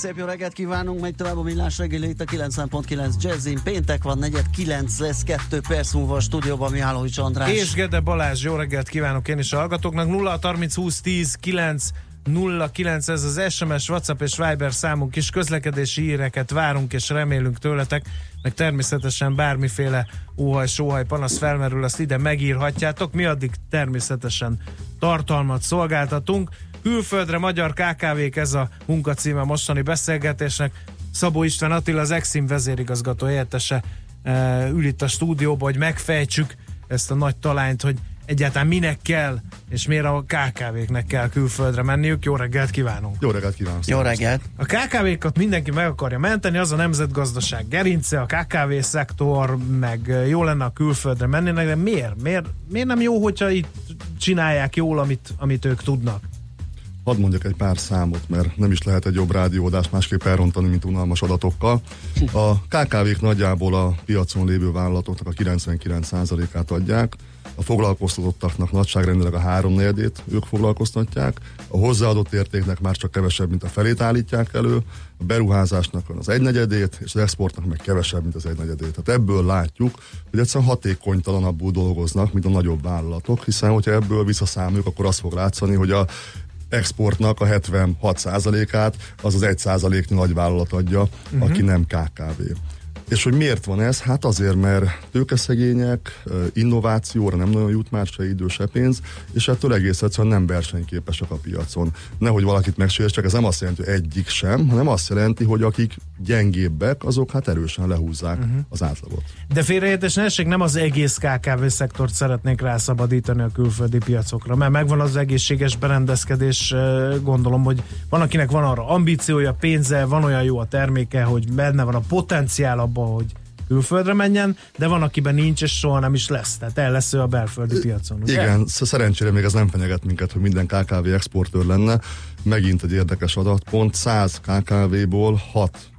Szép jó reggelt kívánunk, megy tovább a millás reggeli itt a 90.9 Jazzin. Péntek van, negyed 9 lesz, 2 perc múlva a stúdióban Mihálovics András. És Gede Balázs, jó reggelt kívánok én is a hallgatóknak. 0 30 20 10 9 09 ez az SMS, WhatsApp és Viber számunk is közlekedési híreket várunk és remélünk tőletek, meg természetesen bármiféle óhaj, sóhaj, panasz felmerül, azt ide megírhatjátok, mi addig természetesen tartalmat szolgáltatunk. Külföldre magyar KKV-k ez a munkacíme mostani beszélgetésnek. Szabó István Attila, az Exim vezérigazgató helyettese e, ül itt a stúdióban, hogy megfejtsük ezt a nagy talányt, hogy egyáltalán minek kell, és miért a KKV-knek kell külföldre menniük. Jó reggelt kívánunk! Jó reggelt kívánok! Jó reggelt! A KKV-kat mindenki meg akarja menteni, az a nemzetgazdaság gerince, a KKV szektor, meg jó lenne a külföldre mennének, de miért? Miért, miért nem jó, hogyha itt csinálják jól, amit, amit ők tudnak? Hadd mondjak egy pár számot, mert nem is lehet egy jobb rádiódást másképp elrontani, mint unalmas adatokkal. A KKV-k nagyjából a piacon lévő vállalatoknak a 99%-át adják, a foglalkoztatottaknak nagyságrendileg a háromnegyedét ők foglalkoztatják, a hozzáadott értéknek már csak kevesebb, mint a felét állítják elő, a beruházásnak az egynegyedét, és az exportnak meg kevesebb, mint az egynegyedét. Tehát ebből látjuk, hogy egyszerűen hatékonytalanabbul dolgoznak, mint a nagyobb vállalatok, hiszen hogyha ebből visszaszámoljuk, akkor azt fog látszani, hogy a exportnak a 76%-át az az 1%-nyi nagyvállalat adja, uh-huh. aki nem KKV. És hogy miért van ez? Hát azért, mert tőkeszegények, innovációra nem nagyon jut már se idő, se pénz, és ettől egész egyszerűen nem versenyképesek a piacon. Nehogy valakit megsértsek, ez nem azt jelenti, hogy egyik sem, hanem azt jelenti, hogy akik gyengébbek, azok hát erősen lehúzzák uh-huh. az átlagot. De félreértés ne nem az egész KKV szektort szeretnék rászabadítani a külföldi piacokra, mert megvan az egészséges berendezkedés, gondolom, hogy van akinek van arra ambíciója, pénze, van olyan jó a terméke, hogy benne van a potenciál abban, abba, hogy külföldre menjen, de van, akiben nincs, és soha nem is lesz. Tehát el lesz ő a belföldi piacon. Ugye? Igen, szerencsére még ez nem fenyeget minket, hogy minden KKV exportőr lenne. Megint egy érdekes adat, pont 100 KKV-ból 6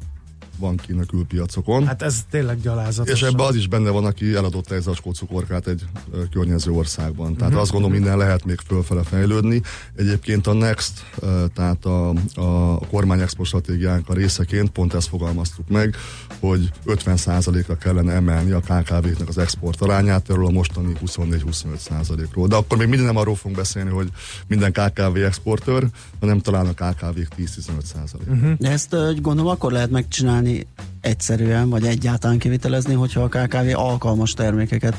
van kín a külpiacokon. Hát ez tényleg gyalázatos. És ebben az is benne van, aki eladott egy zacskó cukorkát egy környező országban. Tehát uh-huh. azt gondolom, minden lehet még fölfele fejlődni. Egyébként a Next, tehát a, a kormány export stratégiánk a részeként pont ezt fogalmaztuk meg, hogy 50%-ra kellene emelni a KKV-knek az export arányát, erről a mostani 24-25%-ról. De akkor még minden nem arról fogunk beszélni, hogy minden KKV exportőr, hanem talán a KKV-k 10-15%. Uh-huh. De ezt gondolom akkor lehet megcsinálni kivitelezni egyszerűen, vagy egyáltalán kivitelezni, hogyha a KKV alkalmas termékeket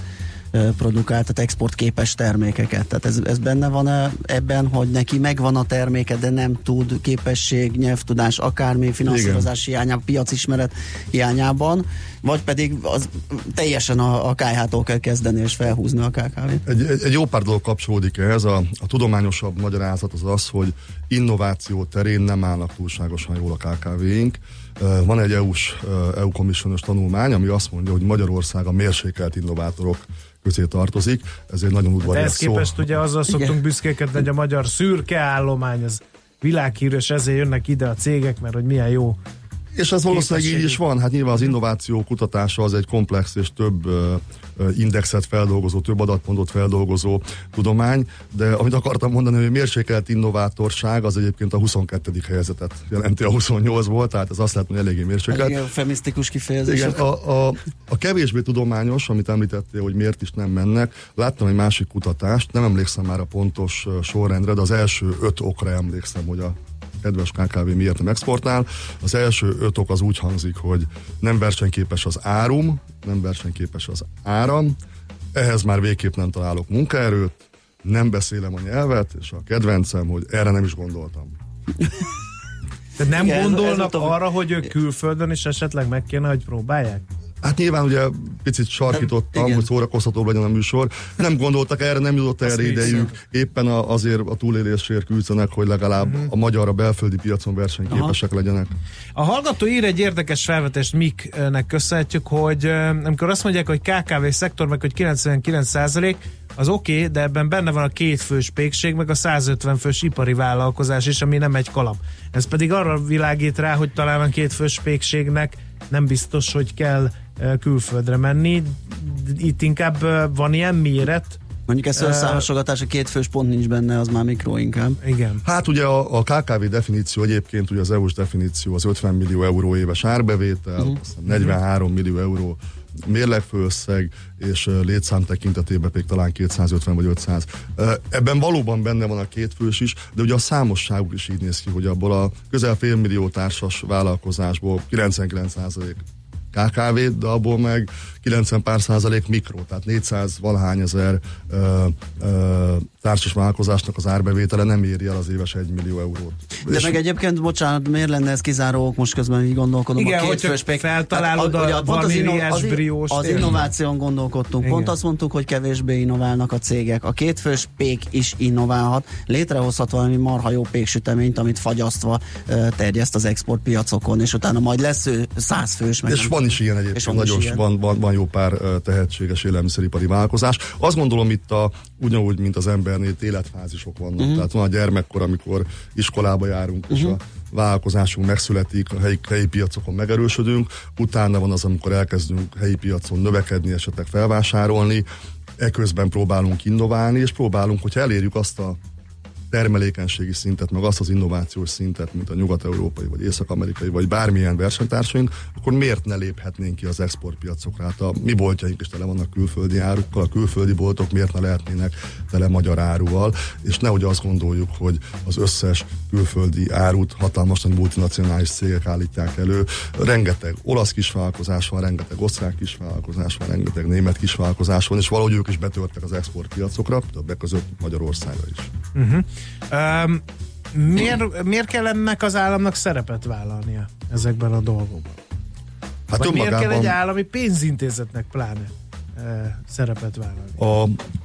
produkál, tehát exportképes termékeket. Tehát ez, ez benne van -e ebben, hogy neki megvan a terméke, de nem tud képesség, nyelvtudás, akármi finanszírozás Igen. hiányában, piacismeret hiányában, vagy pedig az teljesen a, a KH-tól kell kezdeni és felhúzni a KKV-t. Egy, egy, egy jó pár dolog kapcsolódik ehhez. A, a tudományosabb magyarázat az az, hogy innováció terén nem állnak túlságosan jól a KKV-ink. Van egy EU-s, EU komissionos tanulmány, ami azt mondja, hogy Magyarország a mérsékelt innovátorok közé tartozik. Ez egy nagyon udvarias szó. képest ugye azzal szoktunk Igen. büszkékedni, hogy a magyar szürke állomány az világhíres, ezért jönnek ide a cégek, mert hogy milyen jó és ez valószínűleg így is van. Hát nyilván az innováció kutatása az egy komplex és több indexet feldolgozó, több adatpontot feldolgozó tudomány, de amit akartam mondani, hogy mérsékelt innovátorság az egyébként a 22. helyezetet jelenti a 28-ból, tehát ez azt lehet, hogy eléggé mérsékelt. Elég femisztikus kifejezés. Igen, a, a, a kevésbé tudományos, amit említettél, hogy miért is nem mennek, láttam egy másik kutatást, nem emlékszem már a pontos sorrendre, de az első öt okra emlékszem, hogy a kedves KKV miért nem exportál. Az első öt ok az úgy hangzik, hogy nem versenyképes az árum, nem versenyképes az áram, ehhez már végképp nem találok munkaerőt, nem beszélem a nyelvet, és a kedvencem, hogy erre nem is gondoltam. De nem Igen, gondolnak arra, hogy ők külföldön is esetleg meg kéne, hogy próbálják? Hát nyilván ugye picit sarkítottam, Igen. hogy szórakoztatóbb legyen a műsor. Nem gondoltak erre, nem jutott erre idejük. Éppen a, azért a túlélésért küzdenek, hogy legalább a magyar, a belföldi piacon versenyképesek legyenek. A hallgató ír egy érdekes felvetést Miknek köszönhetjük, hogy amikor azt mondják, hogy KKV szektor, meg hogy 99 az oké, okay, de ebben benne van a két fős pékség, meg a 150 fős ipari vállalkozás is, ami nem egy kalap. Ez pedig arra világít rá, hogy talán a két fős pékségnek nem biztos, hogy kell külföldre menni. Itt inkább van ilyen méret. Mondjuk ez összehasonlítás, a két fős pont nincs benne, az már mikro inkább. Igen. Hát ugye a, a KKV definíció egyébként, ugye az EU-s definíció az 50 millió euró éves árbevétel, uh-huh. aztán 43 millió euró mérlegfőösszeg, és létszám tekintetében pedig talán 250 vagy 500. Ö, Ebben valóban benne van a két fős is, de ugye a számosságuk is így néz ki, hogy abból a közel fél millió társas vállalkozásból 99% KKV, de abból meg 90 pár százalék mikro, tehát 400 valahány ezer ö, ö, társas vállalkozásnak az árbevétele nem éri el az éves 1 millió eurót. De meg egyébként, bocsánat, miért lenne ez kizáró ok, most közben így gondolkodom. Igen, a két hogyha fős pék- feltalálod Hát, a ugye pont az, inno- az, briós az innováción gondolkodtunk. Pont Igen. azt mondtuk, hogy kevésbé innoválnak a cégek. A két fős pék is innoválhat. Létrehozhat valami marha jó péksüteményt, amit fagyasztva terjeszt az exportpiacokon, és utána majd lesz ő száz fős. Meg És nem van is ilyen egyébként, És van nagyon ilyen. Van, van, van jó pár tehetséges élelmiszeripari vállalkozás. Azt gondolom itt a, ugyanúgy, mint az embernél, itt életfázisok vannak. Mhm. Uh-huh. Tehát van a gyermekkor, amikor iskolába járunk, uh-huh. és a vállalkozásunk megszületik, a helyi, helyi piacokon megerősödünk, utána van az, amikor elkezdünk helyi piacon növekedni, esetleg felvásárolni, eközben próbálunk innoválni, és próbálunk, hogyha elérjük azt a termelékenységi szintet, meg azt az innovációs szintet, mint a nyugat-európai, vagy észak-amerikai, vagy bármilyen versenytársaink, akkor miért ne léphetnénk ki az exportpiacokra? Hát a mi boltjaink is tele vannak külföldi árukkal, a külföldi boltok miért ne lehetnének tele magyar áruval, és nehogy azt gondoljuk, hogy az összes külföldi árut hatalmas nagy multinacionális cégek állítják elő. Rengeteg olasz kisvállalkozás van, rengeteg osztrák kisvállalkozás van, rengeteg német kisvállalkozás van, és valahogy ők is betörtek az exportpiacokra, többek között Magyarországra is. Um, miért, miért kell ennek az államnak szerepet vállalnia ezekben a dolgokban? Hát Vagy miért kell egy állami pénzintézetnek pláne szerepet vállalni?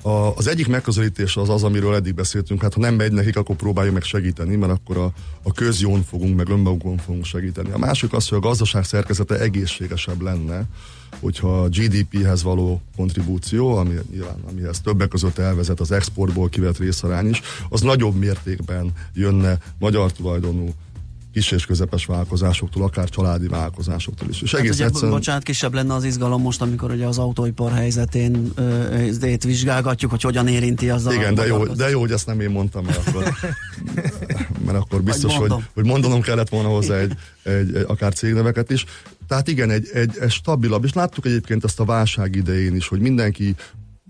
a, a, az egyik megközelítés az az, amiről eddig beszéltünk, hát ha nem megy nekik, akkor próbáljuk meg segíteni, mert akkor a, a közjón fogunk, meg önmagunkon fogunk segíteni. A másik az, hogy a gazdaság szerkezete egészségesebb lenne, hogyha a GDP-hez való kontribúció, ami nyilván, amihez többek között elvezet az exportból kivett részarány is, az nagyobb mértékben jönne magyar tulajdonú kis és közepes vállalkozásoktól, akár családi vállalkozásoktól is. És Hát egész ugye, egyszerűen... bocsánat, kisebb lenne az izgalom most, amikor ugye az autóipar helyzetén ö, vizsgálgatjuk, hogy hogyan érinti az a Igen, de jó, de jó, hogy ezt nem én mondtam, mert akkor, mert akkor biztos, hogy, hogy mondanom kellett volna hozzá egy, egy, egy akár cégneveket is. Tehát igen, egy, egy, egy stabilabb, és láttuk egyébként ezt a válság idején is, hogy mindenki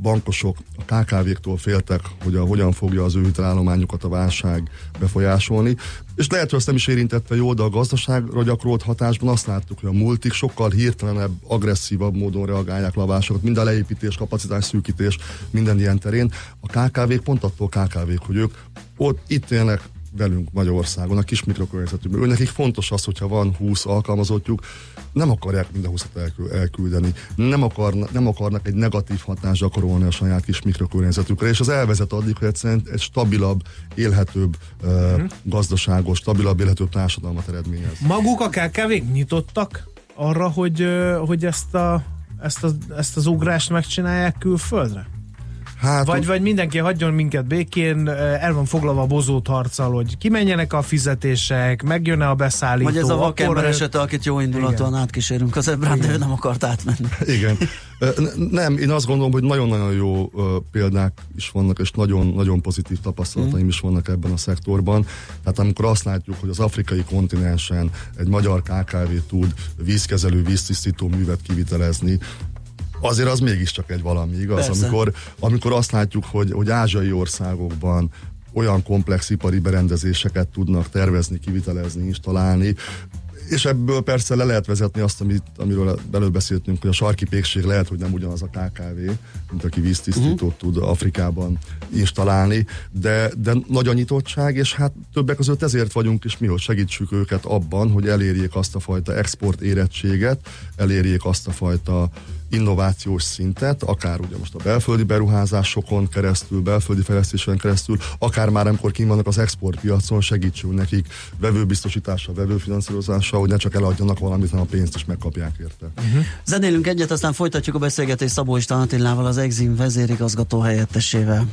bankosok a KKV-któl féltek, hogy a, hogyan fogja az ő hitelállományukat a válság befolyásolni. És lehet, hogy ezt nem is érintette jól, de a gazdaságra gyakorolt hatásban azt láttuk, hogy a multik sokkal hirtelenebb, agresszívabb módon reagálják a válságot, mind a leépítés, kapacitás szűkítés, minden ilyen terén. A KKV-k pont attól KKV-k, hogy ők ott itt élnek velünk Magyarországon, a kis mikrokörnyezetükben. Őnekik fontos az, hogyha van 20 alkalmazottjuk, nem akarják mind a 20 elkü- elküldeni, nem, akarna, nem akarnak egy negatív hatást gyakorolni a saját kis mikrokörnyezetükre, és az elvezet addig, hogy egyszerűen egy stabilabb, élhetőbb uh, gazdaságos, stabilabb, élhetőbb társadalmat eredményez. Maguk a kkv nyitottak arra, hogy, hogy ezt, a, ezt, a, ezt az ugrást megcsinálják külföldre? Hát, Vagy, vagy mindenki hagyjon minket békén, el van foglalva a bozót harccal, hogy kimenjenek a fizetések, megjön-e a beszállító. Vagy ez a vakember akkor- esete, akit jó indulatúan átkísérünk az ebrán, de ő nem akart átmenni. Igen. Nem, én azt gondolom, hogy nagyon-nagyon jó példák is vannak, és nagyon-nagyon pozitív tapasztalataim is vannak ebben a szektorban. Tehát amikor azt látjuk, hogy az afrikai kontinensen egy magyar KKV tud vízkezelő, víztisztító művet kivitelezni, azért az mégiscsak egy valami, igaz? Persze. Amikor, amikor azt látjuk, hogy, hogy ázsiai országokban olyan komplex ipari berendezéseket tudnak tervezni, kivitelezni, installálni, És ebből persze le lehet vezetni azt, amit, amiről belőle beszéltünk, hogy a sarki pékség lehet, hogy nem ugyanaz a KKV, mint aki víztisztítót uh-huh. tud Afrikában installálni, de, de nagy a nyitottság, és hát többek között ezért vagyunk is mi, hogy segítsük őket abban, hogy elérjék azt a fajta export érettséget, elérjék azt a fajta innovációs szintet, akár ugye most a belföldi beruházásokon keresztül, belföldi fejlesztésen keresztül, akár már amikor kim vannak az exportpiacon, segítsünk nekik vevőbiztosítással, vevőfinanszírozással, hogy ne csak eladjanak valamit, hanem a pénzt is megkapják érte. Uh-huh. Zenélünk egyet, aztán folytatjuk a beszélgetést Szabó István Attilával, az Exim vezérigazgató helyettesével.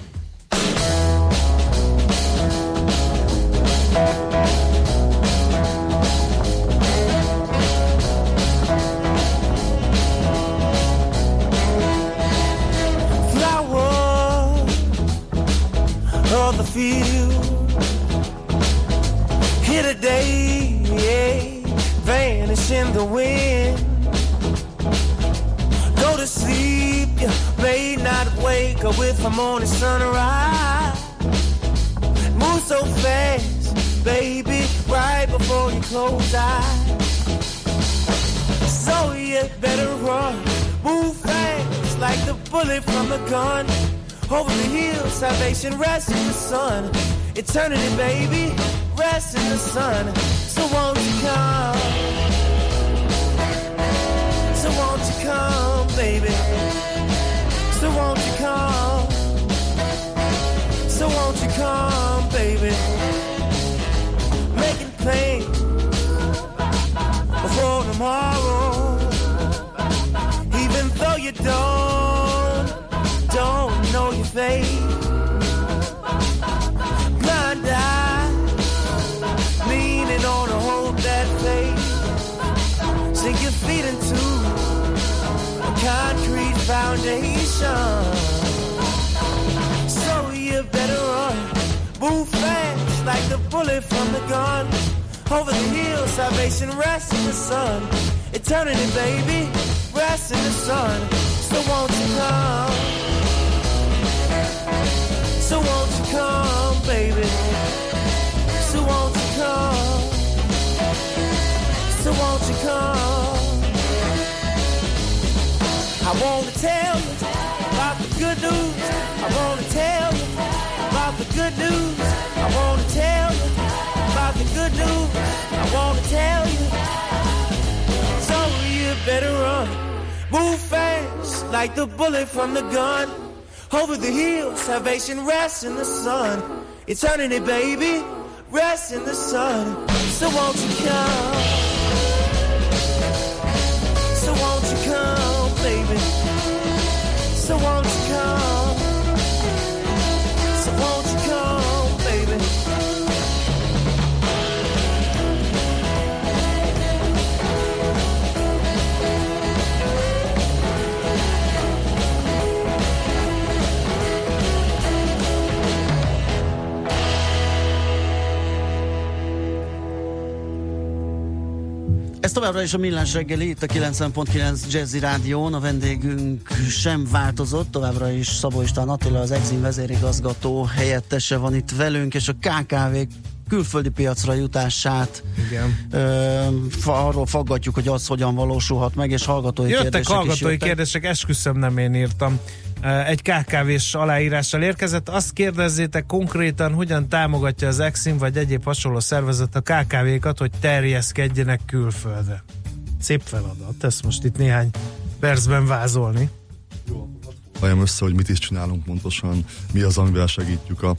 Know. Blind eye, leaning on to hold that faith. Sink your feet into a concrete foundation. So you better run, move fast like the bullet from the gun. Over the hills, salvation rests in the sun. Eternity, baby, rests in the sun. So won't you come? So won't you come, baby? So won't you come? So won't you come? I wanna tell you about the good news. I wanna tell you about the good news. I wanna tell you about the good news. I wanna tell you. So you better run, move fast like the bullet from the gun. Over the hills, salvation rests in the sun. Eternity, baby, rests in the sun. So won't you come? Továbbra is a Millás reggeli, itt a 90.9 Jazzy Rádión. A vendégünk sem változott, továbbra is Szabó István Attila, az Exim vezérigazgató helyettese van itt velünk, és a KKV külföldi piacra jutását Igen. Ö, arról faggatjuk, hogy az hogyan valósulhat meg, és hallgatói Jöttek kérdések is hallgatói jöttek. kérdések, esküszöm nem én írtam. Egy KKV-s aláírással érkezett. Azt kérdezzétek konkrétan, hogyan támogatja az Exim vagy egyéb hasonló szervezet a KKV-kat, hogy terjeszkedjenek külföldre. Szép feladat, ezt most itt néhány percben vázolni. Vajon össze, hogy mit is csinálunk pontosan, mi az, amivel segítjük a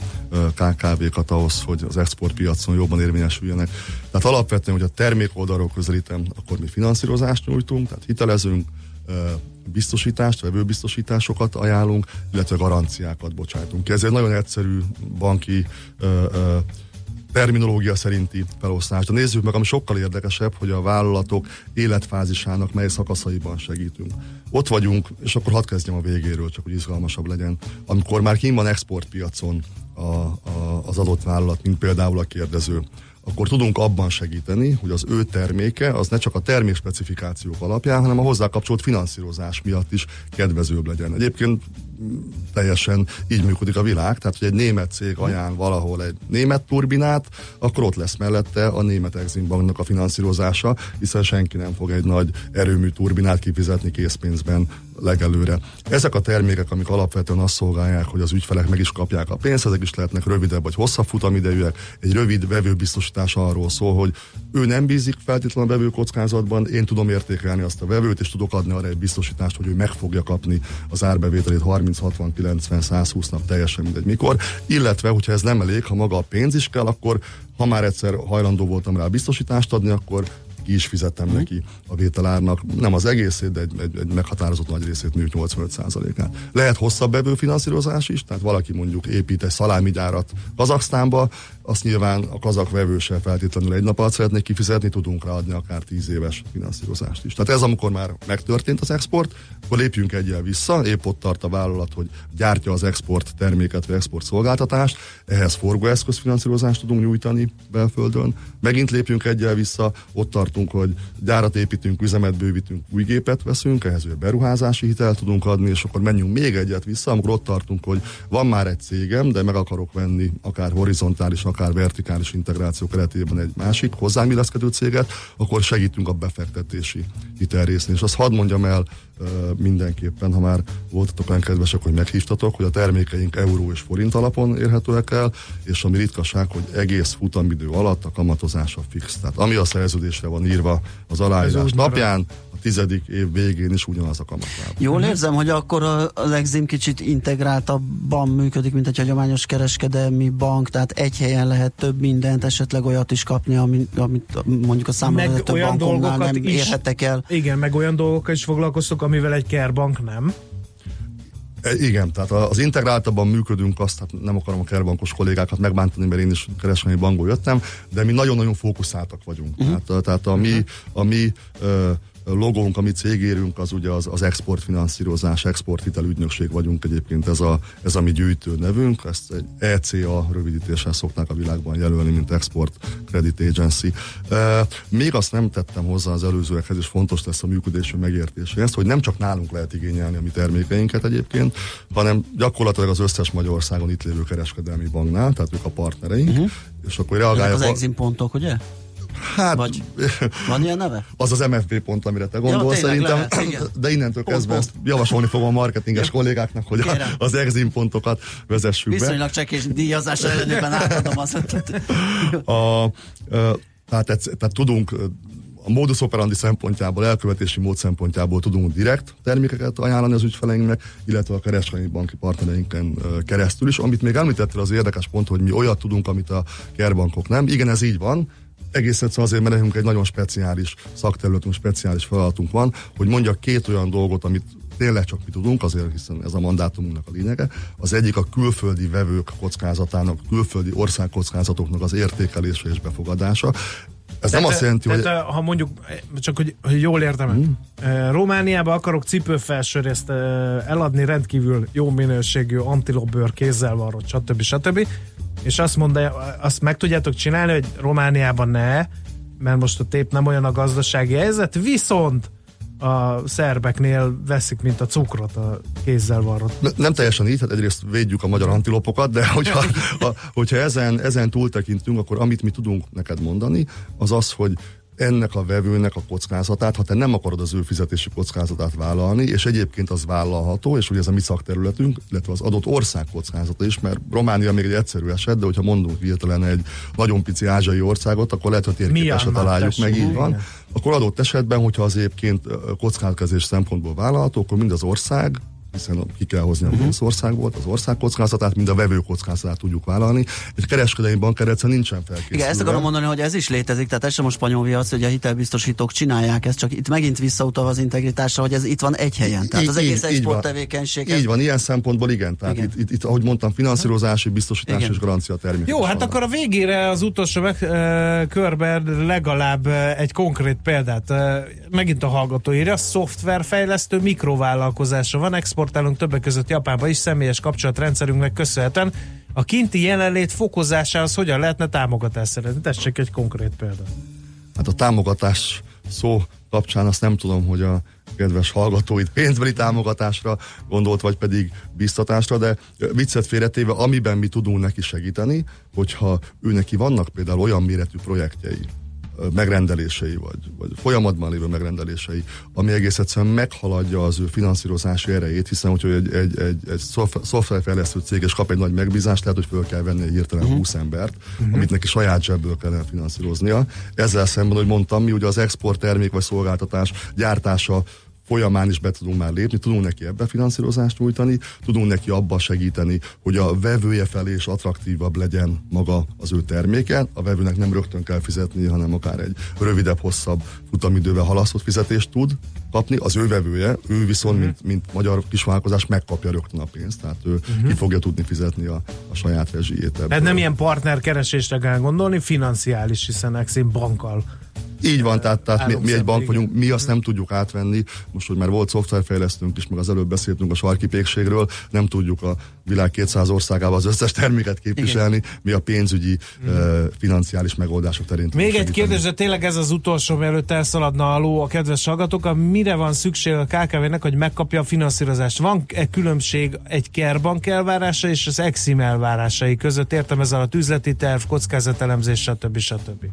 KKV-kat ahhoz, hogy az exportpiacon jobban érvényesüljenek. Tehát alapvetően, hogy a termék oldalról közelítem, akkor mi finanszírozást nyújtunk, tehát hitelezünk, biztosítást, vevőbiztosításokat ajánlunk, illetve garanciákat bocsájtunk ki. Ez egy nagyon egyszerű banki ö, ö, terminológia szerinti felosztás. De nézzük meg, ami sokkal érdekesebb, hogy a vállalatok életfázisának mely szakaszaiban segítünk. Ott vagyunk, és akkor hadd kezdjem a végéről, csak hogy izgalmasabb legyen. Amikor már kim van exportpiacon a, a, az adott vállalat, mint például a kérdező, akkor tudunk abban segíteni, hogy az ő terméke az ne csak a termékspecifikációk alapján, hanem a hozzá kapcsolt finanszírozás miatt is kedvezőbb legyen. Egyébként teljesen így működik a világ, tehát hogy egy német cég ajánl valahol egy német turbinát, akkor ott lesz mellette a német Exim Banknak a finanszírozása, hiszen senki nem fog egy nagy erőmű turbinát kifizetni készpénzben legelőre. Ezek a termékek, amik alapvetően azt szolgálják, hogy az ügyfelek meg is kapják a pénzt, ezek is lehetnek rövidebb vagy hosszabb futamidejűek. Egy rövid vevőbiztosítás arról szól, hogy ő nem bízik feltétlenül a vevőkockázatban, én tudom értékelni azt a vevőt, és tudok adni arra egy biztosítást, hogy ő meg fogja kapni az árbevételét 30, 60, 90, 120 nap, teljesen mindegy mikor. Illetve, hogyha ez nem elég, ha maga a pénz is kell, akkor ha már egyszer hajlandó voltam rá biztosítást adni, akkor ki is fizettem uh-huh. neki a vételárnak, nem az egészét, de egy, egy, egy meghatározott nagy részét, mondjuk 85%-át. Lehet hosszabb bevőfinanszírozás is, tehát valaki mondjuk épít egy szalámigyárat Kazaksztánba, azt nyilván a kazak vevőse feltétlenül egy nap alatt szeretnék kifizetni, tudunk ráadni akár 10 éves finanszírozást is. Tehát ez amikor már megtörtént az export, akkor lépjünk egyel vissza, épp ott tart a vállalat, hogy gyártja az export terméket vagy export szolgáltatást, ehhez forgóeszközfinanszírozást tudunk nyújtani belföldön. Megint lépjünk egyel vissza, ott tartunk, hogy gyárat építünk, üzemet bővítünk, új gépet veszünk, ehhez beruházási hitelt tudunk adni, és akkor menjünk még egyet vissza, amikor ott tartunk, hogy van már egy cégem, de meg akarok venni akár horizontális, akár vertikális integráció keretében egy másik hozzám illeszkedő céget, akkor segítünk a befektetési hitelrésznél. És azt hadd mondjam el mindenképpen, ha már voltatok olyan kedvesek, hogy meghívtatok, hogy a termékeink euró és forint alapon érhetőek el, és ami ritkaság, hogy egész futamidő alatt a kamatozása fix. Tehát ami a szerződésre van írva az aláírás napján, tizedik év végén is ugyanaz a kamatláb. Jól érzem, hogy akkor az Exim kicsit integráltabban működik, mint egy hagyományos kereskedelmi bank, tehát egy helyen lehet több mindent, esetleg olyat is kapni, amit, amit mondjuk a számoló több bankomnál nem is, érhetek el. Igen, meg olyan dolgokkal is foglalkoztok, amivel egy kerbank nem. E, igen, tehát az integráltabban működünk, azt hát nem akarom a kerbankos kollégákat megbántani, mert én is kereskedelmi bankból jöttem, de mi nagyon-nagyon fókuszáltak vagyunk. Uh-huh. Tehát, tehát a mi, a mi uh, logónk, amit cégérünk, az ugye az, az exportfinanszírozás, exporthitel ügynökség vagyunk egyébként, ez a, ez a mi gyűjtő nevünk, ezt egy ECA rövidítéssel szokták a világban jelölni, mint Export Credit Agency. E, még azt nem tettem hozzá az előzőekhez, és fontos lesz a működésünk megértéséhez, hogy nem csak nálunk lehet igényelni a mi termékeinket egyébként, hanem gyakorlatilag az összes Magyarországon itt lévő kereskedelmi banknál, tehát ők a partnereink, uh-huh. és akkor reagálják. az exim pontok, ugye? Hát, Vagy van ilyen neve? Az az MFB pont, amire te gondolsz ja, szerintem. Lehet, de innentől pont, kezdve pont. ezt javasolni fogom a marketinges kollégáknak, hogy a, az exim pontokat vezessük be. Viszonylag és díjazás ellenében átadom az ötlet. a, a, tehát, tehát tudunk a modus operandi szempontjából, elkövetési mód szempontjából tudunk direkt termékeket ajánlani az ügyfeleinknek, illetve a kereskedelmi banki partnereinken keresztül is. Amit még említettél, az érdekes pont, hogy mi olyat tudunk, amit a kerbankok nem. Igen, ez így van, egész egyszerűen azért, mert nekünk egy nagyon speciális szakterületünk, speciális feladatunk van, hogy mondjak két olyan dolgot, amit tényleg csak mi tudunk, azért hiszen ez a mandátumunknak a lényege. Az egyik a külföldi vevők kockázatának, külföldi országkockázatoknak az értékelése és befogadása. Ez tehát, nem azt jelenti, tehát, hogy... Ha mondjuk, csak hogy, hogy jól értem, hmm. Romániába akarok cipőfelsőrészt eladni rendkívül jó minőségű antilopbőr kézzel varrott, stb. stb és azt mondja, azt meg tudjátok csinálni, hogy Romániában ne, mert most a tép nem olyan a gazdasági helyzet, viszont a szerbeknél veszik, mint a cukrot a kézzel varrott. Ne, nem teljesen így, hát egyrészt védjük a magyar antilopokat, de hogyha, a, hogyha ezen, ezen túltekintünk, akkor amit mi tudunk neked mondani, az az, hogy ennek a vevőnek a kockázatát, ha te nem akarod az ő fizetési kockázatát vállalni, és egyébként az vállalható, és ugye ez a mi szakterületünk, illetve az adott ország kockázata is, mert Románia még egy egyszerű eset, de hogyha mondunk hirtelen egy nagyon pici ázsiai országot, akkor lehet, hogy térképesen találjuk meg, így van. Akkor adott esetben, hogyha az egyébként kockázatkezés szempontból vállalható, akkor mind az ország, hiszen ki kell hozni a uh-huh. országból, az ország kockázatát, mind a vevő kockázatát tudjuk vállalni. Egy kereskedelmi bankrendszer nincsen felkészülve. Igen, ezt akarom mondani, hogy ez is létezik, tehát ez sem a spanyol viac, hogy a hitelbiztosítók csinálják ezt, csak itt megint visszautal az integritásra, hogy ez itt van egy helyen. Tehát az egész export tevékenység. Így van, ilyen szempontból igen. Tehát igen. Itt, itt, itt, ahogy mondtam, finanszírozási, biztosítás igen. és garancia termék. Jó, hát akkor a végére az utolsó meg, uh, körben legalább uh, egy konkrét példát. Uh, megint a hallgató írja, szoftverfejlesztő mikrovállalkozása van, export exportálunk többek között Japánba is személyes kapcsolatrendszerünknek köszönhetően. A kinti jelenlét fokozásához hogyan lehetne támogatást szerezni? Tessék egy konkrét példa. Hát a támogatás szó kapcsán azt nem tudom, hogy a kedves hallgatóid pénzbeli támogatásra gondolt, vagy pedig biztatásra, de viccet félretéve, amiben mi tudunk neki segíteni, hogyha ő neki vannak például olyan méretű projektjei, megrendelései, vagy, vagy folyamatban lévő megrendelései, ami egész egyszerűen meghaladja az ő finanszírozási erejét, hiszen hogyha egy, egy, egy, egy szoftverfejlesztő cég és kap egy nagy megbízást, lehet, hogy föl kell venni egy hirtelen uh-huh. 20 embert, uh-huh. amit neki saját zsebből kellene finanszíroznia. Ezzel szemben, hogy mondtam, mi ugye az export termék vagy szolgáltatás gyártása folyamán is be tudunk már lépni, tudunk neki ebbe finanszírozást nyújtani, tudunk neki abba segíteni, hogy a vevője felé is attraktívabb legyen maga az ő terméke. A vevőnek nem rögtön kell fizetni, hanem akár egy rövidebb, hosszabb futamidővel halasztott fizetést tud kapni. Az ő vevője, ő viszont, uh-huh. mint, mint magyar kisvállalkozás megkapja rögtön a pénzt, tehát ő uh-huh. ki fogja tudni fizetni a, a saját rezsijét. Tehát nem ilyen partnerkeresésre kell gondolni, financiális, hiszen Exim bankkal így van, tehát, tehát mi, mi egy bank vagyunk, mi azt nem tudjuk átvenni, most, hogy már volt szoftverfejlesztőnk is, meg az előbb beszéltünk a sarki pékségről, nem tudjuk a világ 200 országában az összes terméket képviselni, Igen. mi a pénzügyi, mm. uh, financiális megoldások terén Még egy kérdés, de tényleg ez az utolsó, mielőtt elszaladna a ló a kedves hallgatók, mire van szükség a KKV-nek, hogy megkapja a finanszírozást? Van-e különbség egy Kerbank elvárása és az Exim elvárásai között? Értem ez alatt üzleti terv, kockázatelemzés, stb. stb.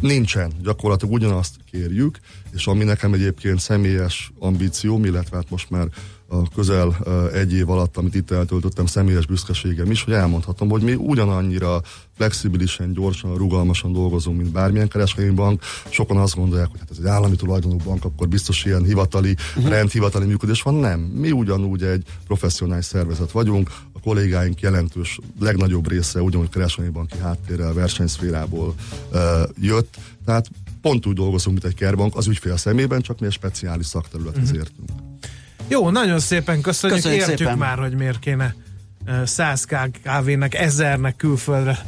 Nincsen, gyakorlatilag ugyanazt kérjük, és ami nekem egyébként személyes ambícióm, illetve hát most már a közel egy év alatt, amit itt eltöltöttem, személyes büszkeségem is, hogy elmondhatom, hogy mi ugyanannyira flexibilisen, gyorsan, rugalmasan dolgozunk, mint bármilyen kereskedelmi bank. Sokan azt gondolják, hogy hát ez egy állami tulajdonú bank, akkor biztos ilyen hivatali, uh-huh. rendhivatali működés van. Nem, mi ugyanúgy egy professzionális szervezet vagyunk, a kollégáink jelentős, legnagyobb része ugyanúgy kereskedelmi banki háttérrel, versenyszférából jött, tehát pont úgy dolgozunk, mint egy kerbank, az ügyfél szemében, csak mi egy speciális szakterülethez uh-huh. értünk. Jó, nagyon szépen köszönjük, köszönjük értjük szépen. már, hogy miért kéne 100 kávének, ezernek külföldre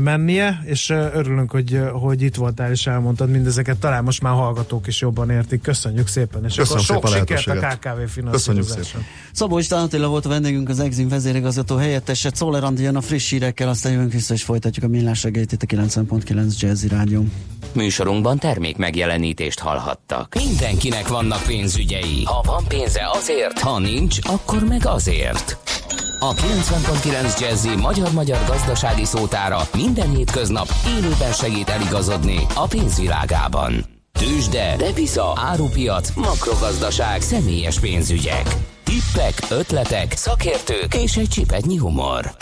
mennie, és örülünk, hogy, hogy itt voltál és elmondtad mindezeket, talán most már hallgatók is jobban értik. Köszönjük szépen, és Köszönöm akkor sok sikert a KKV finanszírozáson. Szabó István Attila volt a vendégünk, az Exim vezérigazgató helyettese. Szóler Andi jön a friss hírekkel, aztán jövünk vissza és folytatjuk a millás reggelyt itt a 90.9 Jazzy Rádió. Műsorunkban termék megjelenítést hallhattak. Mindenkinek vannak pénzügyei. Ha van pénze azért, ha nincs, akkor meg azért. A 90.9 Jazzy magyar-magyar gazdasági szótára minden hétköznap élőben segít eligazodni a pénzvilágában. Tősde, depisza, árupiac, makrogazdaság, személyes pénzügyek. Tippek, ötletek, szakértők és egy csipetnyi humor.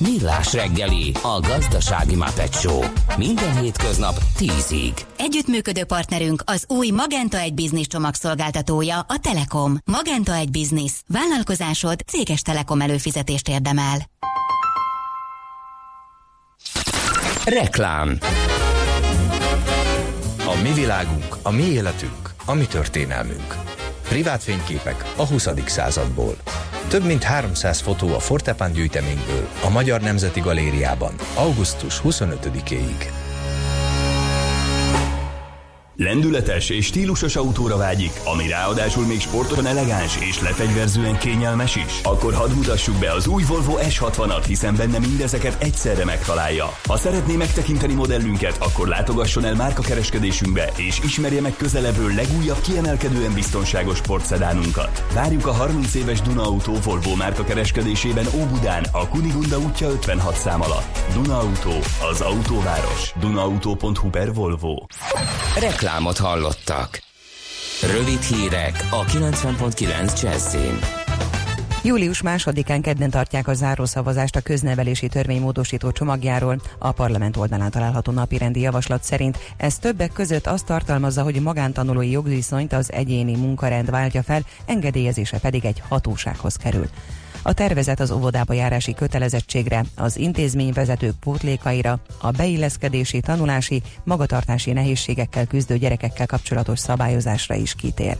Millás reggeli, a gazdasági Muppet Show. Minden hétköznap 10-ig. Együttműködő partnerünk az új Magenta egy Business csomagszolgáltatója, a Telekom. Magenta egy Business. Vállalkozásod céges Telekom előfizetést érdemel. Reklám A mi világunk, a mi életünk, a mi történelmünk. Privát fényképek a 20. századból. Több mint 300 fotó a Fortepán gyűjteményből a Magyar Nemzeti Galériában augusztus 25-éig. Lendületes és stílusos autóra vágyik, ami ráadásul még sportosan elegáns és lefegyverzően kényelmes is? Akkor hadd mutassuk be az új Volvo S60-at, hiszen benne mindezeket egyszerre megtalálja. Ha szeretné megtekinteni modellünket, akkor látogasson el márkakereskedésünkbe és ismerje meg közelebbről legújabb kiemelkedően biztonságos sportszedánunkat. Várjuk a 30 éves Duna Auto Volvo márkakereskedésében Óbudán, a Kunigunda útja 56 szám alatt. Duna Auto, az autóváros. Dunaauto.hu per Volvo. Reklám reklámot hallottak. Rövid hírek a 90.9 Jazzin. Július másodikán kedden tartják a zárószavazást a köznevelési törvény módosító csomagjáról. A parlament oldalán található napirendi javaslat szerint ez többek között azt tartalmazza, hogy magántanulói jogviszonyt az egyéni munkarend váltja fel, engedélyezése pedig egy hatósághoz kerül. A tervezet az óvodába járási kötelezettségre, az intézményvezetők pótlékaira, a beilleszkedési, tanulási, magatartási nehézségekkel küzdő gyerekekkel kapcsolatos szabályozásra is kitér.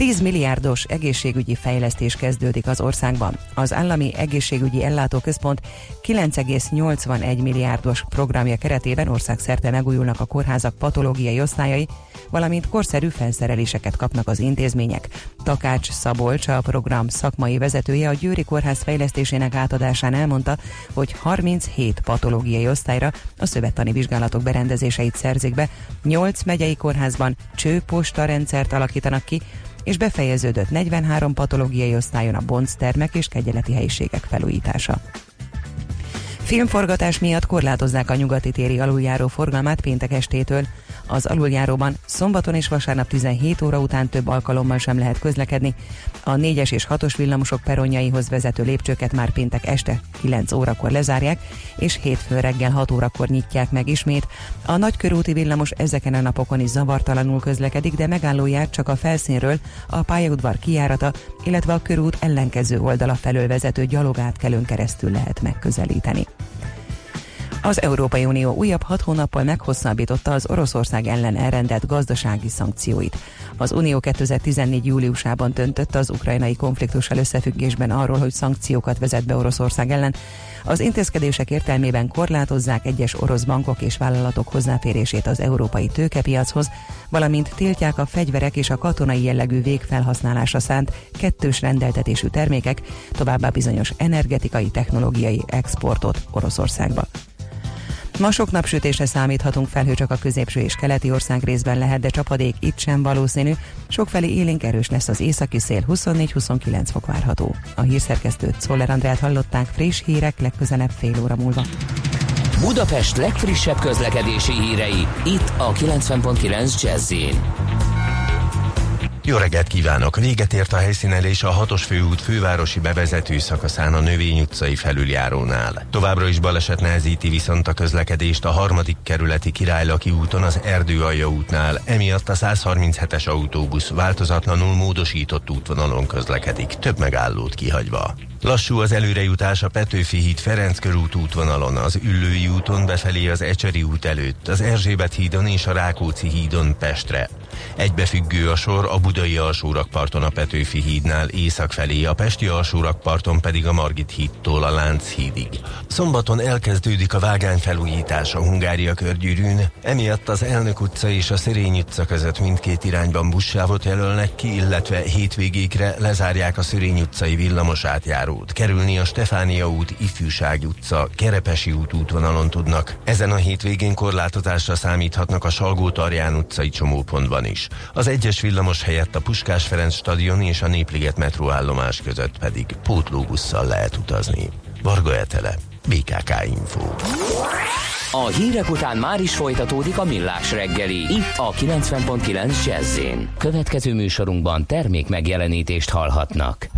10 milliárdos egészségügyi fejlesztés kezdődik az országban. Az állami egészségügyi ellátóközpont 9,81 milliárdos programja keretében országszerte megújulnak a kórházak patológiai osztályai, valamint korszerű felszereléseket kapnak az intézmények. Takács Szabolcs, a program szakmai vezetője a Győri Kórház fejlesztésének átadásán elmondta, hogy 37 patológiai osztályra a szövettani vizsgálatok berendezéseit szerzik be, 8 megyei kórházban csőposta rendszert alakítanak ki, és befejeződött 43 patológiai osztályon a bonctermek és kegyeleti helyiségek felújítása. Filmforgatás miatt korlátozzák a nyugati téri aluljáró forgalmát péntek estétől. Az aluljáróban szombaton és vasárnap 17 óra után több alkalommal sem lehet közlekedni. A 4-es és 6-os villamosok peronjaihoz vezető lépcsőket már péntek este 9 órakor lezárják, és hétfő reggel 6 órakor nyitják meg ismét. A nagykörúti villamos ezeken a napokon is zavartalanul közlekedik, de megállóját csak a felszínről a pályaudvar kijárata, illetve a körút ellenkező oldala felől vezető gyalogátkelőn keresztül lehet megközelíteni. Az Európai Unió újabb hat hónappal meghosszabbította az Oroszország ellen elrendelt gazdasági szankcióit. Az Unió 2014. júliusában döntött az ukrajnai konfliktussal összefüggésben arról, hogy szankciókat vezet be Oroszország ellen. Az intézkedések értelmében korlátozzák egyes orosz bankok és vállalatok hozzáférését az európai tőkepiachoz, valamint tiltják a fegyverek és a katonai jellegű végfelhasználásra szánt kettős rendeltetésű termékek, továbbá bizonyos energetikai technológiai exportot Oroszországba. Ma sok napsütésre számíthatunk, felhő csak a középső és keleti ország részben lehet, de csapadék itt sem valószínű. Sokfelé élénk erős lesz az északi szél, 24-29 fok várható. A hírszerkesztőt Szoller Andrát hallották friss hírek legközelebb fél óra múlva. Budapest legfrissebb közlekedési hírei, itt a 90.9 jazz jó reggelt kívánok! Véget ért a helyszínelés a hatos főút fővárosi bevezető szakaszán a Növény utcai felüljárónál. Továbbra is baleset nehezíti viszont a közlekedést a harmadik kerületi Királylaki úton az Erdőalja útnál, emiatt a 137-es autóbusz változatlanul módosított útvonalon közlekedik, több megállót kihagyva. Lassú az előrejutás a Petőfi híd Ferenc körút útvonalon, az Üllői úton befelé az Ecseri út előtt, az Erzsébet hídon és a Rákóczi hídon Pestre. Egybefüggő a sor a Budai alsórakparton a Petőfi hídnál észak felé, a Pesti alsórakparton pedig a Margit hídtól a Lánc hídig. Szombaton elkezdődik a vágány felújítás a Hungária körgyűrűn, emiatt az Elnök utca és a Szerény utca között mindkét irányban buszsávot jelölnek ki, illetve hétvégékre lezárják a Szörény utcai villamos átjárót. Kerülni a Stefánia út, Ifjúság utca, Kerepesi út útvonalon tudnak. Ezen a hétvégén korlátozásra számíthatnak a Salgó Tarján utcai csomópontban is. Az egyes villamos helyett a Puskás Ferenc stadion és a Népliget metróállomás között pedig pótlóbusszal lehet utazni. Varga Etele, BKK Info. A hírek után már is folytatódik a millás reggeli. Itt a 90.9 jazz Következő műsorunkban termék megjelenítést hallhatnak.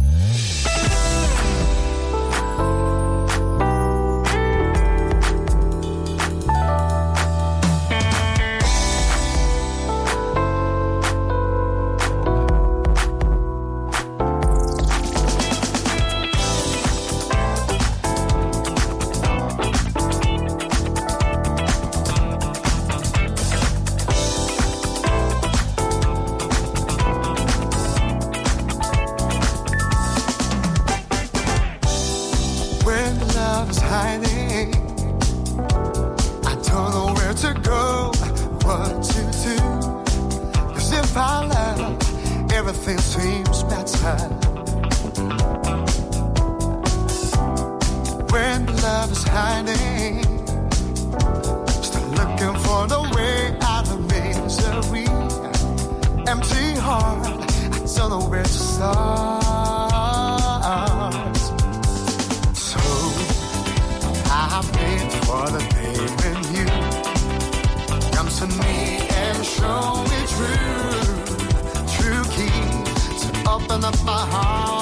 open up my heart.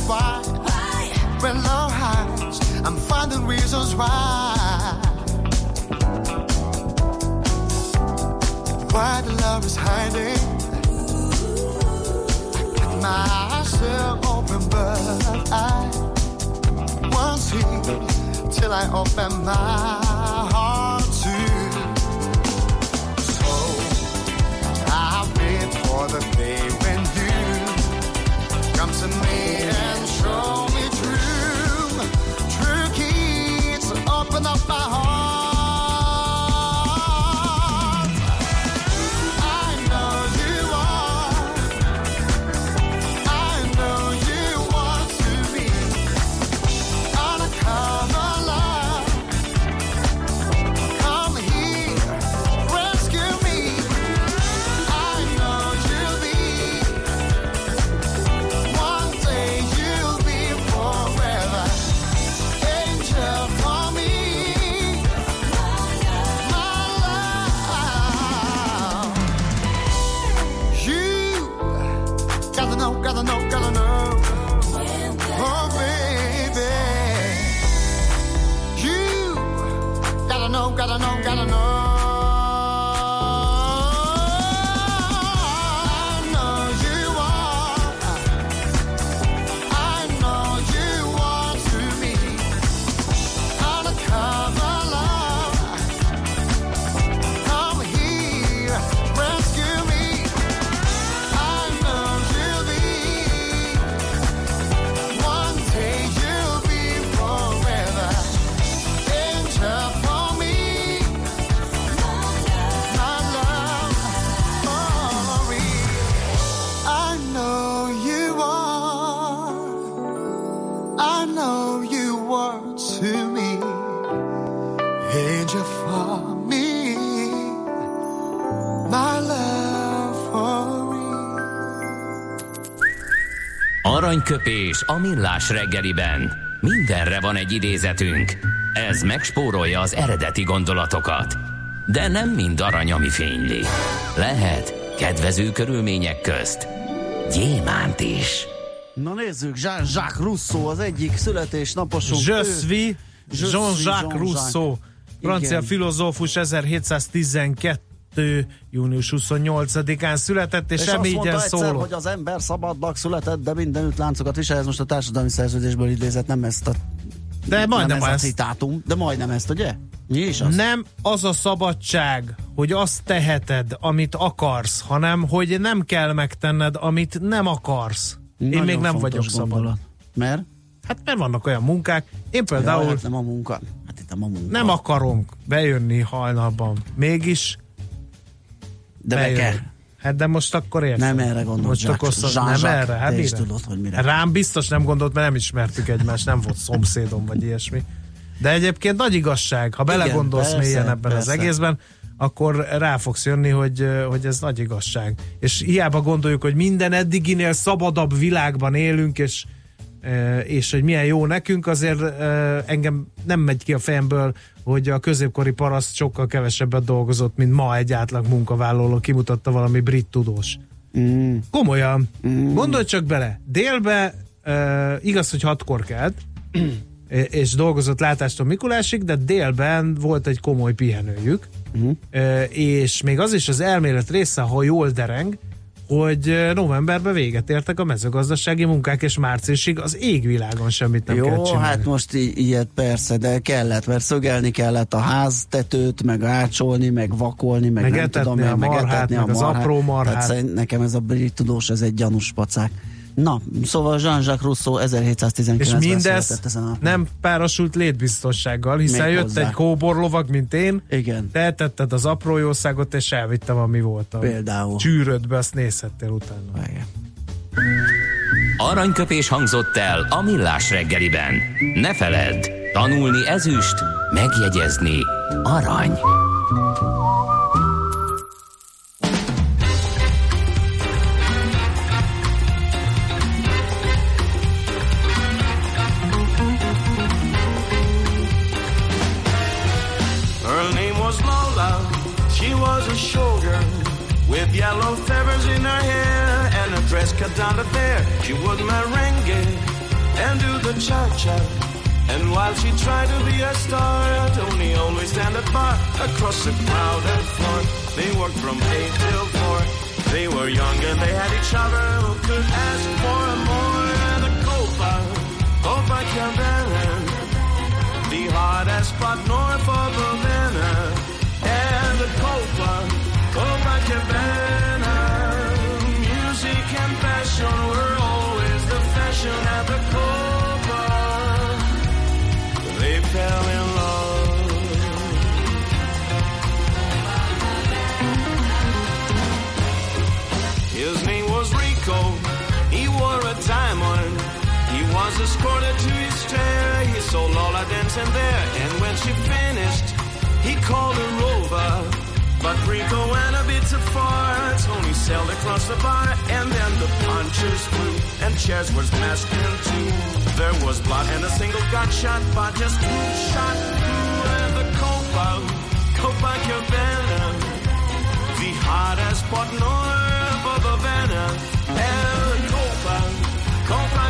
why. Why? When low highs, I'm finding reasons why. Why the love is hiding. Myself open, but I won't see till I open my heart to. So I wait for the day. Aranyköpés a millás reggeliben. Mindenre van egy idézetünk. Ez megspórolja az eredeti gondolatokat. De nem mind arany, ami fényli. Lehet kedvező körülmények közt gyémánt is. Na nézzük, Jean-Jacques Rousseau az egyik születésnaposunk. Je suis Je suis Jean-Jacques Jean-Jacques. Rousseau, francia Igen. filozófus 1712 június 28-án született, és, És sem így egyszer, szólott. hogy az ember szabadnak született, de mindenütt láncokat visel. Ez most a társadalmi szerződésből idézett, nem ezt a De majdnem nem ez ezt. a citátum, de majdnem ezt, ugye? Mi is az? Nem az a szabadság, hogy azt teheted, amit akarsz, hanem hogy nem kell megtenned, amit nem akarsz. Én Nagyon még nem vagyok szabad. gondolat. Mert? Hát mert vannak olyan munkák, én például Jaj, hát nem a munka. Hát itt nem a munka. nem akarom bejönni hajnalban. Mégis de be bejövök. kell. Hát de most akkor értem. Nem erre gondolt Most Jacques- akkor szó- nem erre, hát is tudod, hogy mire. Rám biztos nem gondolt, mert nem ismertük egymást, nem volt szomszédom, vagy ilyesmi. De egyébként nagy igazság, ha belegondolsz persze, mélyen ebben az persze. egészben, akkor rá fogsz jönni, hogy, hogy ez nagy igazság. És hiába gondoljuk, hogy minden eddiginél szabadabb világban élünk, és, és hogy milyen jó nekünk, azért eh, engem nem megy ki a fejemből, hogy a középkori paraszt sokkal kevesebbet dolgozott, mint ma egy átlag munkavállaló, kimutatta valami brit tudós. Mm. Komolyan. Mm. Gondolj csak bele. Délbe uh, igaz, hogy hatkor kelt, és dolgozott látástól Mikulásig, de délben volt egy komoly pihenőjük, Mhm. uh, és még az is az elmélet része, ha jól dereng, hogy ö, novemberben véget értek a mezőgazdasági munkák, és márciusig az égvilágon semmit nem kell Jó, csinálni. hát most i- ilyet persze, de kellett, mert szögelni kellett a háztetőt, meg ácsolni, meg vakolni, meg, Meg nem tudom, a meg marhát, etetni meg a az marhát. apró marhát. Tehát nekem ez a brit tudós, ez egy gyanús pacák. Na, szóval Jean-Jacques Rousseau 1719 És mindez ezen a... nem párosult létbiztossággal, hiszen Még jött hozzá. egy kóborlovag, mint én, Igen. te etetted az apró jószágot, és elvittem, ami volt a Például. csűrödbe, azt nézhettél utána. Igen. Aranyköpés hangzott el a millás reggeliben. Ne feledd, tanulni ezüst, megjegyezni arany. Lola. She was a showgirl with yellow feathers in her hair and a dress cut down to there. She would merengue and do the cha cha And while she tried to be a star, Tony always stand at bar across the crowded floor. They worked from eight till four. They were young and they had each other who could ask for more. And the Copa, Copa Cabana, the hottest spot north of Havana. Music and passion were always the fashion at the Copa. They fell in love. His name was Rico. He wore a diamond. He was escorted to his chair. He saw Lola there. And when she finished, he called her over. But Rico went a bit too far. Tony sailed across the bar. And then the punches flew. And chairs were smashed in two. There was blood and a single gunshot. But just who shot through? The Copa, Copa Cabana the hottest spot north of Havana. El Copa, Copa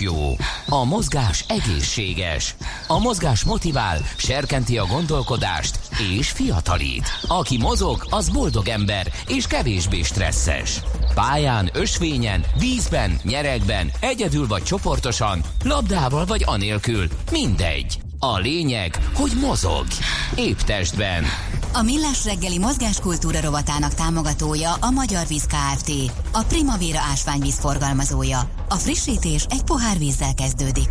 jó, a mozgás egészséges, a mozgás motivál, serkenti a gondolkodást és fiatalít. Aki mozog, az boldog ember és kevésbé stresszes. Pályán, ösvényen, vízben, nyeregben, egyedül vagy csoportosan, labdával vagy anélkül, mindegy. A lényeg, hogy mozog. Épp testben. A Millás reggeli mozgáskultúra rovatának támogatója a Magyar Víz Kft. A Primavera ásványvíz forgalmazója. A frissítés egy pohár vízzel kezdődik.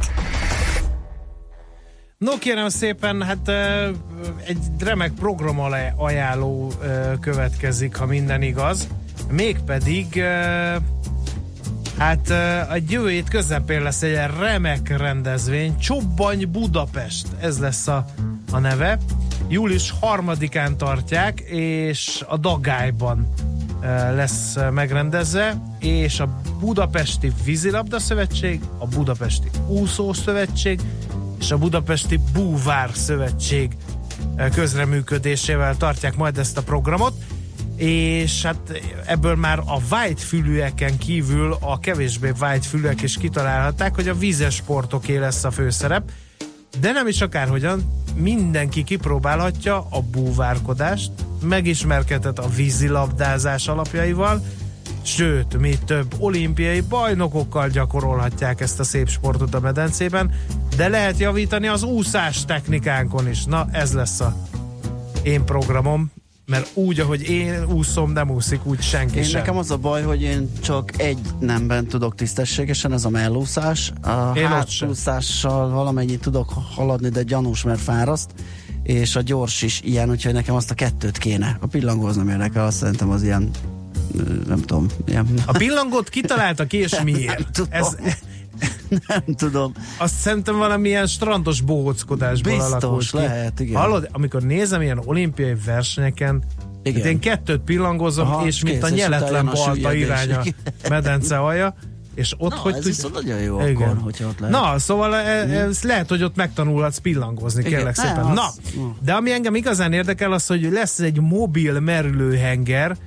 No kérem szépen, hát egy remek program ajánló következik, ha minden igaz. Mégpedig hát a jövő hét közepén lesz egy remek rendezvény, Csobbany Budapest, ez lesz a, a neve. Július harmadikán tartják, és a Dagályban lesz megrendezve, és a Budapesti Vízilabda Szövetség, a Budapesti Úszó Szövetség, és a Budapesti Búvár Szövetség közreműködésével tartják majd ezt a programot, és hát ebből már a white fülűeken kívül a kevésbé white fülűek is kitalálhatták, hogy a vízes sportoké lesz a főszerep, de nem is akárhogyan, mindenki kipróbálhatja a búvárkodást, megismerkedhet a vízilabdázás alapjaival, sőt, mi több olimpiai bajnokokkal gyakorolhatják ezt a szép sportot a medencében, de lehet javítani az úszás technikánkon is. Na, ez lesz a én programom, mert úgy, ahogy én úszom, nem úszik úgy senki Én sem. nekem az a baj, hogy én csak egy nemben tudok tisztességesen, ez a mellúszás. A Én hátúszással valamennyit tudok haladni, de gyanús, mert fáraszt és a gyors is ilyen, úgyhogy nekem azt a kettőt kéne. A pillangó az nem érdekel, azt szerintem az ilyen nem tudom, ilyen, A pillangót kitalálta ki, és miért? Nem tudom. Ez, nem tudom. azt szerintem valamilyen strandos bohóckodásból Biztos, alakult ki. lehet, igen. Hallod, amikor nézem ilyen olimpiai versenyeken, Igen. igen. én kettőt pillangozom, Aha, és mint kész, a nyeletlen balta irány a medence alja, és ott Na, hogy ez tud- viszont nagyon jó Igen. akkor, hogyha ott lehet. Na, szóval e- ez lehet, hogy ott megtanulhatsz pillangozni, Igen. kérlek szépen. az- na. de ami engem igazán érdekel, az, hogy lesz egy mobil merülőhenger,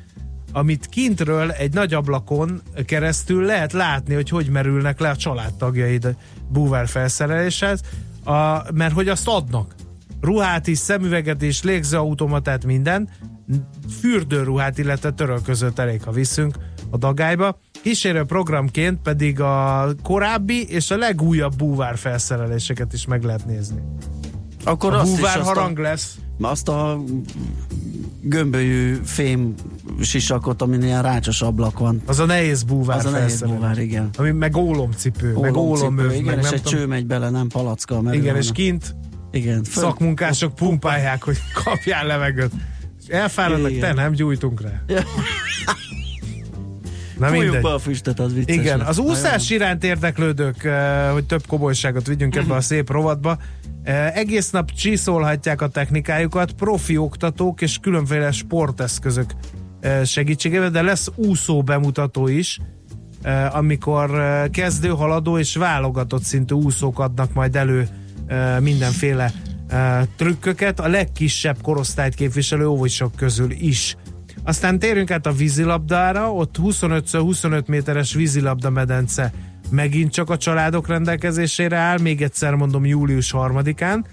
amit kintről egy nagy ablakon keresztül lehet látni, hogy hogy merülnek le a családtagjaid búvár felszereléshez, a, mert hogy azt adnak. Ruhát is, szemüveget is, légzőautomatát, minden. Fürdőruhát, illetve törölközőt elég, ha viszünk a dagályba. Kísérő programként pedig a korábbi és a legújabb búvár felszereléseket is meg lehet nézni. Akkor A búvár azt a- harang lesz. azt a gömbölyű fém sisakot, amin ilyen rácsos ablak van. Az a nehéz búvár Az a nehéz búvár, igen. Ami meg ólomcipő, meg Ólomcipő, ólomöv, igen, meg és egy tudom. cső megy bele, nem palacka a Igen, és kint igen, föl- szakmunkások pumpálják, hogy kapjál levegőt. És elfáradnak, Igen. te nem gyújtunk rá. Na mindegy. be a füstöt, az vicces Igen, lesz. az úszás iránt érdeklődők, eh, hogy több komolyságot vigyünk ebbe a szép rovatba, eh, egész nap csiszolhatják a technikájukat, profi oktatók és különféle sporteszközök eh, segítségével, de lesz úszó bemutató is, amikor kezdő, haladó és válogatott szintű úszók adnak majd elő mindenféle trükköket, a legkisebb korosztályt képviselő óvosok közül is. Aztán térjünk át a vízilabdára, ott 25x25 méteres vízilabda medence megint csak a családok rendelkezésére áll, még egyszer mondom július 3-án,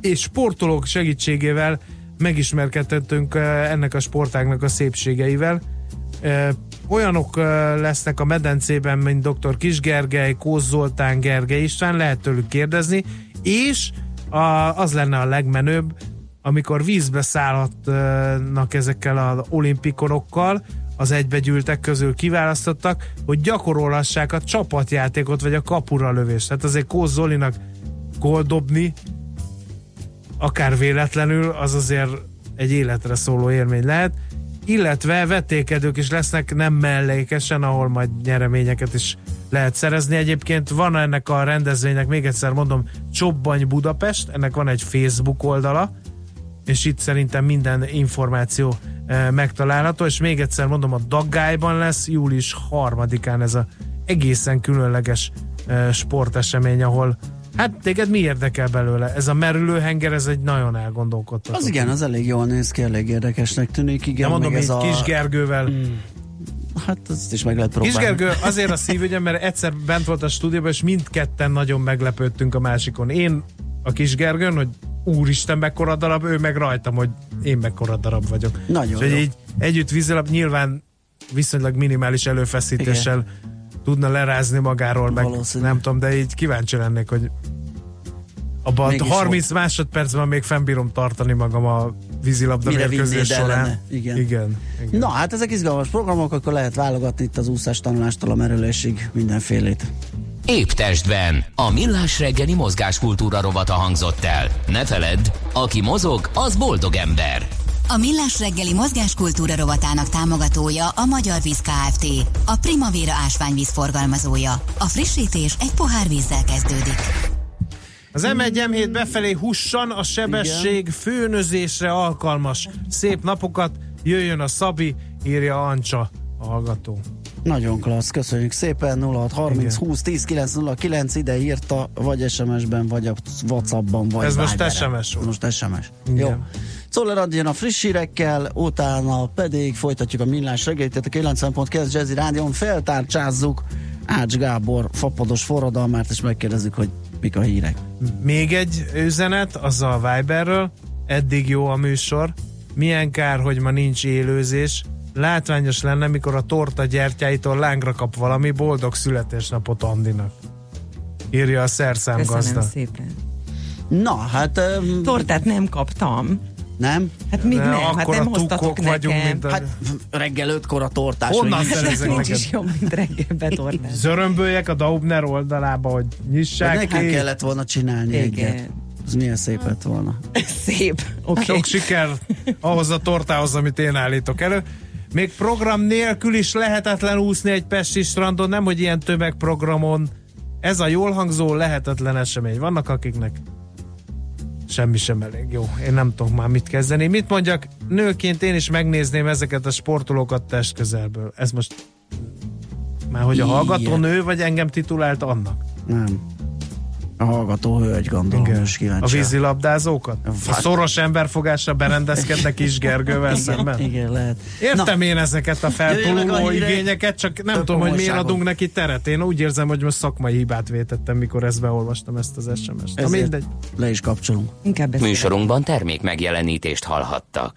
és sportolók segítségével megismerkedhetünk eh, ennek a sportágnak a szépségeivel. Eh, Olyanok eh, lesznek a medencében, mint dr. Kis Gergely, Kósz Zoltán, Gergely István, lehet tőlük kérdezni, és a, az lenne a legmenőbb, amikor vízbe szállhatnak ezekkel az olimpikonokkal, az egybegyűltek közül kiválasztottak, hogy gyakorolhassák a csapatjátékot, vagy a kapura lövést. Hát azért Kósz Zolinak gól akár véletlenül, az azért egy életre szóló élmény lehet, illetve vetélkedők is lesznek nem mellékesen, ahol majd nyereményeket is lehet szerezni. Egyébként van ennek a rendezvénynek, még egyszer mondom, Csobbany Budapest, ennek van egy Facebook oldala, és itt szerintem minden információ e, megtalálható, és még egyszer mondom, a Daggályban lesz július harmadikán ez a egészen különleges e, sportesemény, ahol hát téged mi érdekel belőle? Ez a merülőhenger, ez egy nagyon elgondolkodtató. Az igen, az elég jól néz ki, elég érdekesnek tűnik. Igen, Nem mondom, ez a... Kis Gergővel. Hát ezt is meg lehet próbálni. Kis Gergő azért a szívügyem, mert egyszer bent volt a stúdióban, és mindketten nagyon meglepődtünk a másikon. Én a Kis Gergőn, hogy úristen, mekkora darab, ő meg rajtam, hogy én mekkora darab vagyok. Nagyon és jó. így együtt vízilap nyilván viszonylag minimális előfeszítéssel tudna lerázni magáról, meg Valószínű. nem tudom, de így kíváncsi lennék, hogy abban Mégis 30 másodpercben még fennbírom tartani magam a vízilabda Mire mérkőzés során. Igen. Igen. igen. Na, hát ezek izgalmas programok, akkor lehet válogatni itt az úszás tanulástól a merülésig mindenfélét. Épp testben. A millás reggeli mozgáskultúra rovata hangzott el. Ne feledd, aki mozog, az boldog ember. A Millás reggeli mozgáskultúra rovatának támogatója a Magyar Víz Kft. A Primavera ásványvíz forgalmazója. A frissítés egy pohár vízzel kezdődik. Az M1 M7 befelé hussan, a sebesség főnözésre alkalmas. Szép napokat, jöjjön a Szabi, írja Ancsa a hallgató. Nagyon klassz, köszönjük szépen, 0630 Igen. 20 10 909 ide írta, vagy SMS-ben, vagy a Whatsappban, vagy Ez most. SMS volt. Most SMS. Igen. Jó. Czoller Andi jön a friss hírekkel, utána pedig folytatjuk a millás reggelit, tehát a 90.9 Jazzy Rádion feltárcsázzuk Ács Gábor fapados forradalmát, és megkérdezzük, hogy mik a hírek. Még egy üzenet, az a Viberről. Eddig jó a műsor. Milyen kár, hogy ma nincs élőzés. Látványos lenne, mikor a torta gyertyáitól lángra kap valami boldog születésnapot Andinak. Írja a szerszámgazda. Köszönöm szépen. Na, hát... Um, Tortát nem kaptam. nem? Hát még Ne, nem, hát nem hoztatok nekem. vagyunk, mint a... Hát reggel ötkor a tortás. Honnan szerezek Nincs neked? is jobb, mint reggel betortás. Zörömböljek a Daubner oldalába, hogy De nyissák nekünk ki. kellett volna csinálni Igen. egyet. Ez milyen szép lett volna. Szép. Oké. Sok siker ahhoz a tortához, amit én állítok elő. Még program nélkül is lehetetlen úszni egy pesti strandon, nem hogy ilyen tömegprogramon. Ez a jól hangzó lehetetlen esemény. Vannak akiknek semmi sem elég jó. Én nem tudok már mit kezdeni. Mit mondjak, nőként én is megnézném ezeket a sportolókat testközelből. Ez most már hogy a hallgató nő, vagy engem titulált annak? Nem. A hallgató hölgy, gondolom, Igen. A kíváncsi. vízilabdázókat? A szoros emberfogásra berendezkednek is Gergővel Igen, szemben? igen, lehet. Értem én ezeket a feltoluló a igényeket, csak nem tudom, hogy miért adunk neki teret. Én úgy érzem, hogy most szakmai hibát vétettem, mikor ezt beolvastam, ezt az SMS-t. Na Ezért mindegy. Le is kapcsolunk. Műsorunkban termék megjelenítést hallhattak.